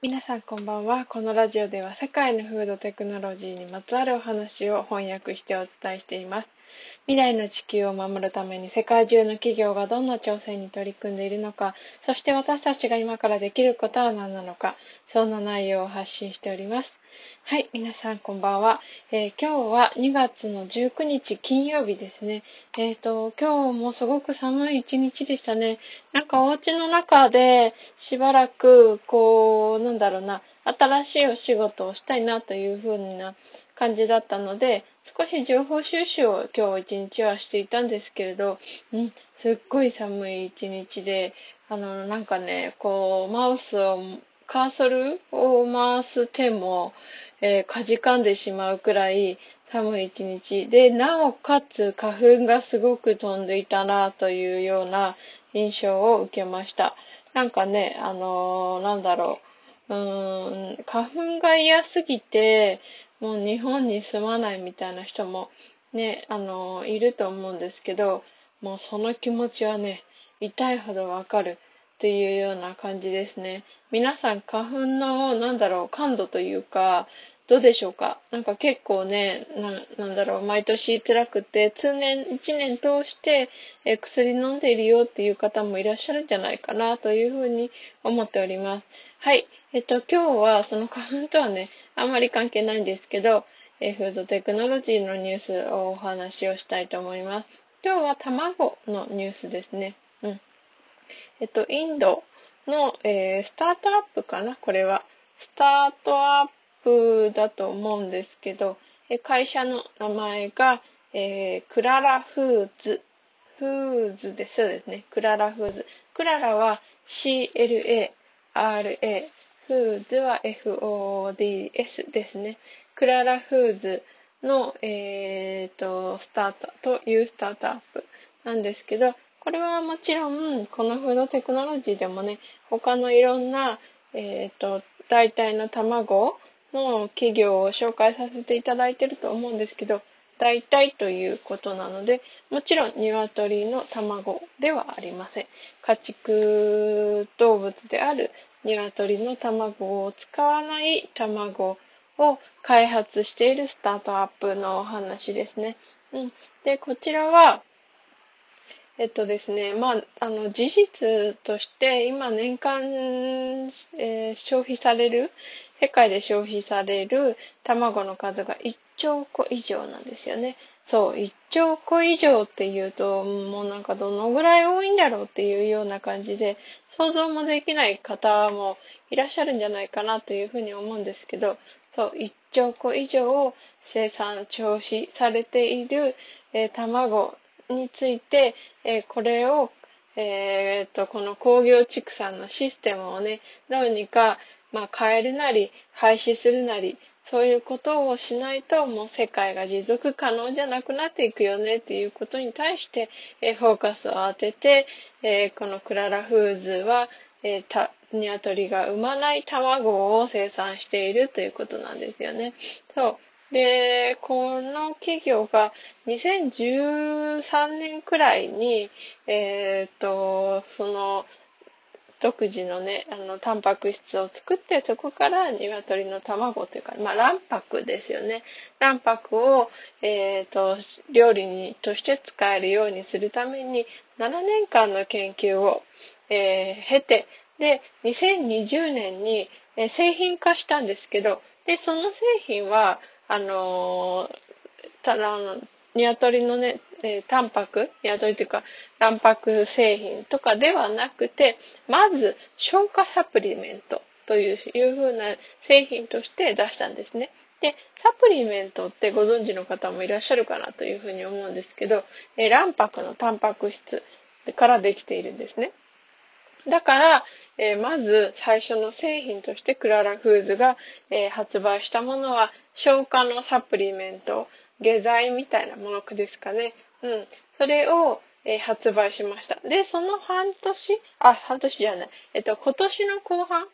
皆さんこんばんは。このラジオでは世界のフードテクノロジーにまつわるお話を翻訳してお伝えしています。未来の地球を守るために世界中の企業がどんな挑戦に取り組んでいるのか、そして私たちが今からできることは何なのか、そんな内容を発信しております。はい、皆さんこんばんは。えー、今日は2月の19日金曜日ですね。えっ、ー、と、今日もすごく寒い一日でしたね。なんかお家の中でしばらく、こう、なんだろうな、新しいお仕事をしたいなという風な感じだったので、少し情報収集を今日一日はしていたんですけれど、うん、すっごい寒い一日で、あの、なんかね、こう、マウスを、カーソルを回す手も、えー、かじかんでしまうくらい寒い一日で、なおかつ花粉がすごく飛んでいたなというような印象を受けました。なんかね、あのー、なんだろう。うーん、花粉が嫌すぎて、もう日本に住まないみたいな人もね、あの、いると思うんですけど、もうその気持ちはね、痛いほどわかるっていうような感じですね。皆さん花粉の、なんだろう、感度というか、どうでしょうか？なんか結構ね、ななんだろう、毎年辛くて、通年、1年通して、え薬飲んでいるよっていう方もいらっしゃるんじゃないかなというふうに思っております。はい。えっと、今日はその花粉とはね、あんまり関係ないんですけど、えフードテクノロジーのニュースをお話をしたいと思います。今日は卵のニュースですね。うん。えっと、インドの、えー、スタートアップかな？これは。スタートアップだと思うんですけど、会社の名前が、えー、 Clara Foods。Foods です。そうですね。 Clara Foods。Clara は CLARA。 Foods は FOODS ですね。 Clara Foods の、えーと、スタートというスタートアップなんですけど、これはもちろん、このフードテクノロジーでもね、他のいろんな、えーと、代替の卵の企業を紹介させていただいてると思うんですけど、代替ということなので、もちろん鶏の卵ではありません。家畜動物である鶏の卵を使わない卵を開発しているスタートアップのお話ですね。うん。で、こちらは、えっとですね、まあ、あの、事実として、今年間、えー、消費される世界で消費される卵の数が1兆個以上なんですよね。そう、1兆個以上っていうと、もうなんかどのぐらい多いんだろうっていうような感じで、想像もできない方もいらっしゃるんじゃないかなというふうに思うんですけど、そう、1兆個以上生産、消費されている、えー、卵について、え、これをえ、っと、この工業畜産のシステムをね、どうにかまあ、変えるなり、廃止するなり、そういうことをしないと、もう世界が持続可能じゃなくなっていくよねっていうことに対して、えフォーカスを当てて、えこのクララフーズは、えた、鶏が産まない卵を生産しているということなんですよね。そう。で、この企業が2013年くらいに、えっ、と、その、独自のね、あの、タンパク質を作って、そこから鶏の卵というか、まあ、卵白ですよね。卵白を、えっ、ー、と、料理にとして使えるようにするために、7年間の研究を、えー、経て、で、2020年に、え、製品化したんですけど、で、その製品は、あのただ、あの、鶏のね、えー、タンパク、鶏というか、卵白製品とかではなくて、まず、消化サプリメントといういう風な製品として出したんですね。で、サプリメントってご存知の方もいらっしゃるかなというふうに思うんですけど、えー、卵白のタンパク質からできているんですね。だから、えー、まず最初の製品としてクララフーズが、えー、発売したものは消化のサプリメント下剤みたいなものですかね。うん。それを、えー、発売しました。で、その半年、あ、半年じゃない。えっと、今年の後半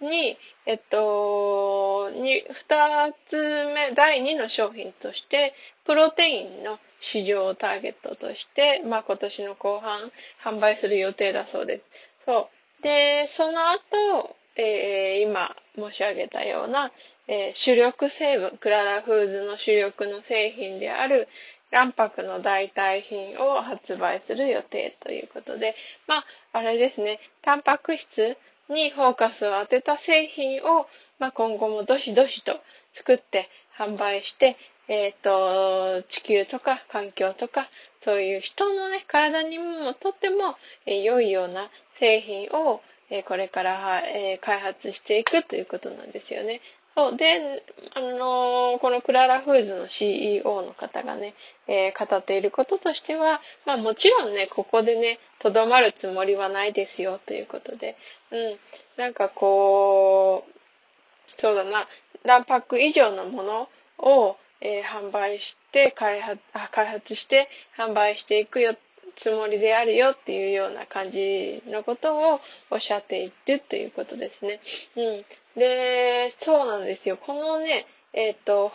に、えっと、に、二つ目、第二の商品として、プロテインの市場をターゲットとして、まあ今年の後半販売する予定だそうです。そう。で、その後、えー、今、申し上げたような、えー、主力成分、クララフーズの主力の製品である卵白の代替品を発売する予定ということで、まあ、あれですね、タンパク質にフォーカスを当てた製品を、まあ、今後もどしどしと作って販売して、えっ、ー、と、地球とか環境とか、そういう人のね、体にもとっても、え、良いような製品を、え、これから、え開発していくということなんですよね。そうで、あのー、このクララフーズの CEO の方がね、えー、語っていることとしては、まあもちろんね、ここでね、とどまるつもりはないですよということで、うん、なんかこう、そうだな、卵白以上のものを、えー、販売して開発、開発して販売していくよつもりであるよっていうような感じのことをおっしゃっているということですね。うん。で、そうなんですよ。このね、えっ、ー、と、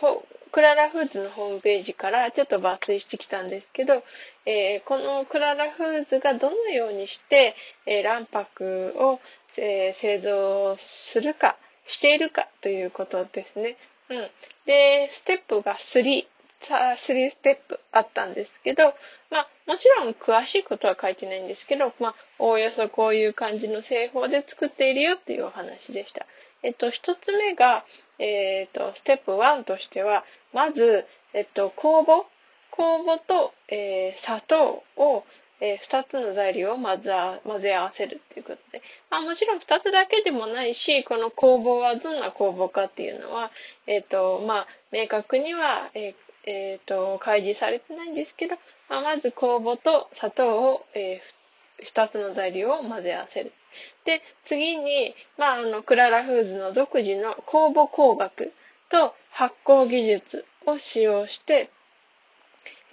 クララフーズのホームページからちょっと抜粋してきたんですけど、えー、このクララフーズがどのようにして、えー、卵白を、え製造するか、しているかということですね。うん。で、ステップが3。3ステップあったんですけど、まあ、もちろん詳しいことは書いてないんですけど、まあ、おおよそこういう感じの製法で作っているよっていうお話でした。えっと、一つ目が、えっと、ステップ1としては、まず、えっと、酵母、酵母と、えー、砂糖を、えー、二つの材料を混ぜ合わせるっていうことで、まあもちろん二つだけでもないし、この酵母はどんな酵母かっていうのは、えっ、ー、と、まあ、明確には、えーえっ、ー、と、開示されてないんですけど、まあ、まず酵母と砂糖を、えー、二つの材料を混ぜ合わせる。で、次に、まあ、あの、クララフーズの独自の酵母工学と発酵技術を使用して、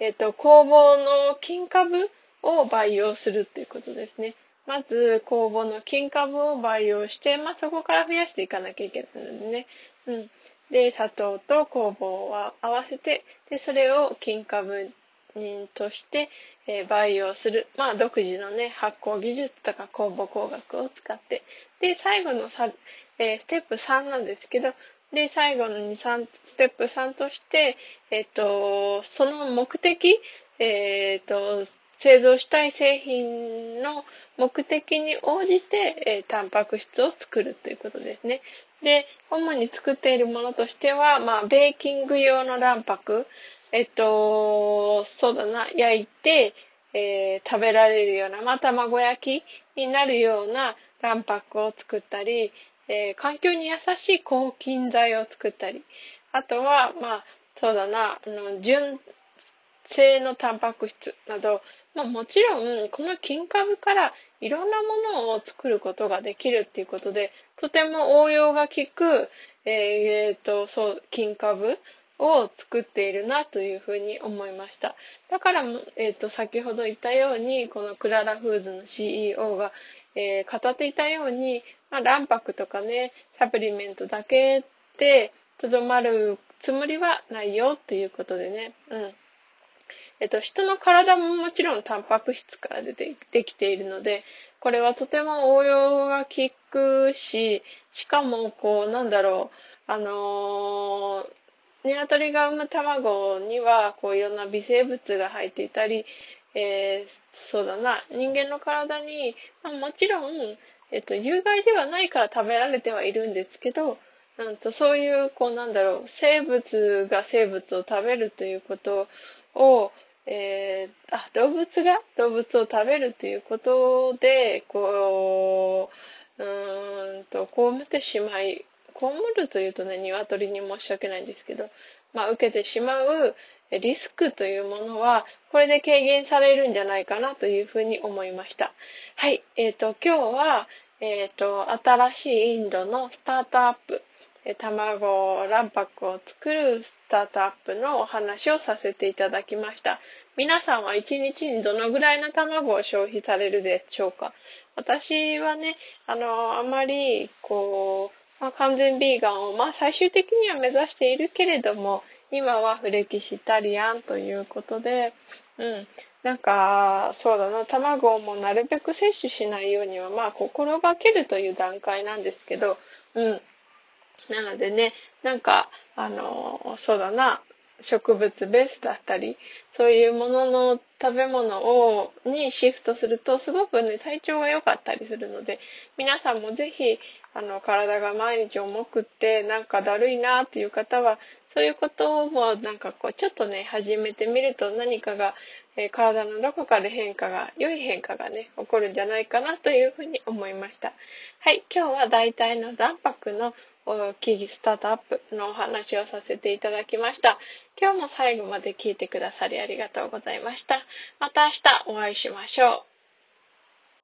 えっ、ー、と、酵母の金株を培養するっていうことですね。まず、酵母の金株を培養して、まあ、そこから増やしていかなきゃいけないのでね。うん。で、砂糖と酵母を合わせて、で、それを金株人として、えー、培養する。まあ、独自のね、発酵技術とか酵母工学を使って。で、最後のさ、えー、ステップ3なんですけど、で、最後の2、3、ステップ3として、えっ、ー、と、その目的、えっ、と、製造したい製品の目的に応じて、えー、タンパク質を作るということですね。で、主に作っているものとしては、まあ、ベーキング用の卵白、えっと、そうだな、焼いて、えー、食べられるような、まあ、卵焼きになるような卵白を作ったり、えー、環境に優しい抗菌剤を作ったり、あとは、まあ、そうだな、あの、純正のタンパク質など、まあ、もちろん、この金株からいろんなものを作ることができるっていうことで、とても応用が効く、えー、と、そう、金株を作っているなというふうに思いました。だから、えっ、ー、と、先ほど言ったように、このクララフーズの CEO が、えー、語っていたように、まあ、卵白とかね、サプリメントだけでとどまるつもりはないよっていうことでね、うん。えっと、人の体ももちろんタンパク質から出て、できているので、これはとても応用が効くし、しかも、こう、なんだろう、あのー、鶏が産む卵には、こう、いろんな微生物が入っていたり、えー、そうだな、人間の体に、まあ、もちろん、えっと、有害ではないから食べられてはいるんですけど、なんとそういう、こうなんだろう、生物が生物を食べるということを、えー、あ、動物が？動物を食べるということで、こう、うーんと、被ってしまい、被るというとね、鶏に申し訳ないんですけど、まあ、受けてしまうリスクというものは、これで軽減されるんじゃないかなというふうに思いました。はい、えっ、ー、と、今日は、えっ、ー、と、新しいインドのスタートアップ、卵、卵白を作るスタートアップのお話をさせていただきました。皆さんは1日にどのぐらいの卵を消費されるでしょうか私はね、あの、あまり、こう、まあ、完全ビーガンを、まあ、最終的には目指しているけれども、今はフレキシタリアンということで、うん。なんか、そうだな、卵もなるべく摂取しないようには、まあ、心がけるという段階なんですけど、うん。なのでね、なんか、あの、そうだな、植物ベースだったり、そういうものの食べ物を、にシフトすると、すごくね、体調が良かったりするので、皆さんもぜひ、あの、体が毎日重くって、なんかだるいなっていう方は、そういうこともなんかこう、ちょっとね、始めてみると何かが、えー、体のどこかで変化が、良い変化がね、起こるんじゃないかなというふうに思いました。はい、今日は大体の残白の企業スタートアップのお話をさせていただきました。今日も最後まで聞いてくださりありがとうございました。また明日お会いしましょう。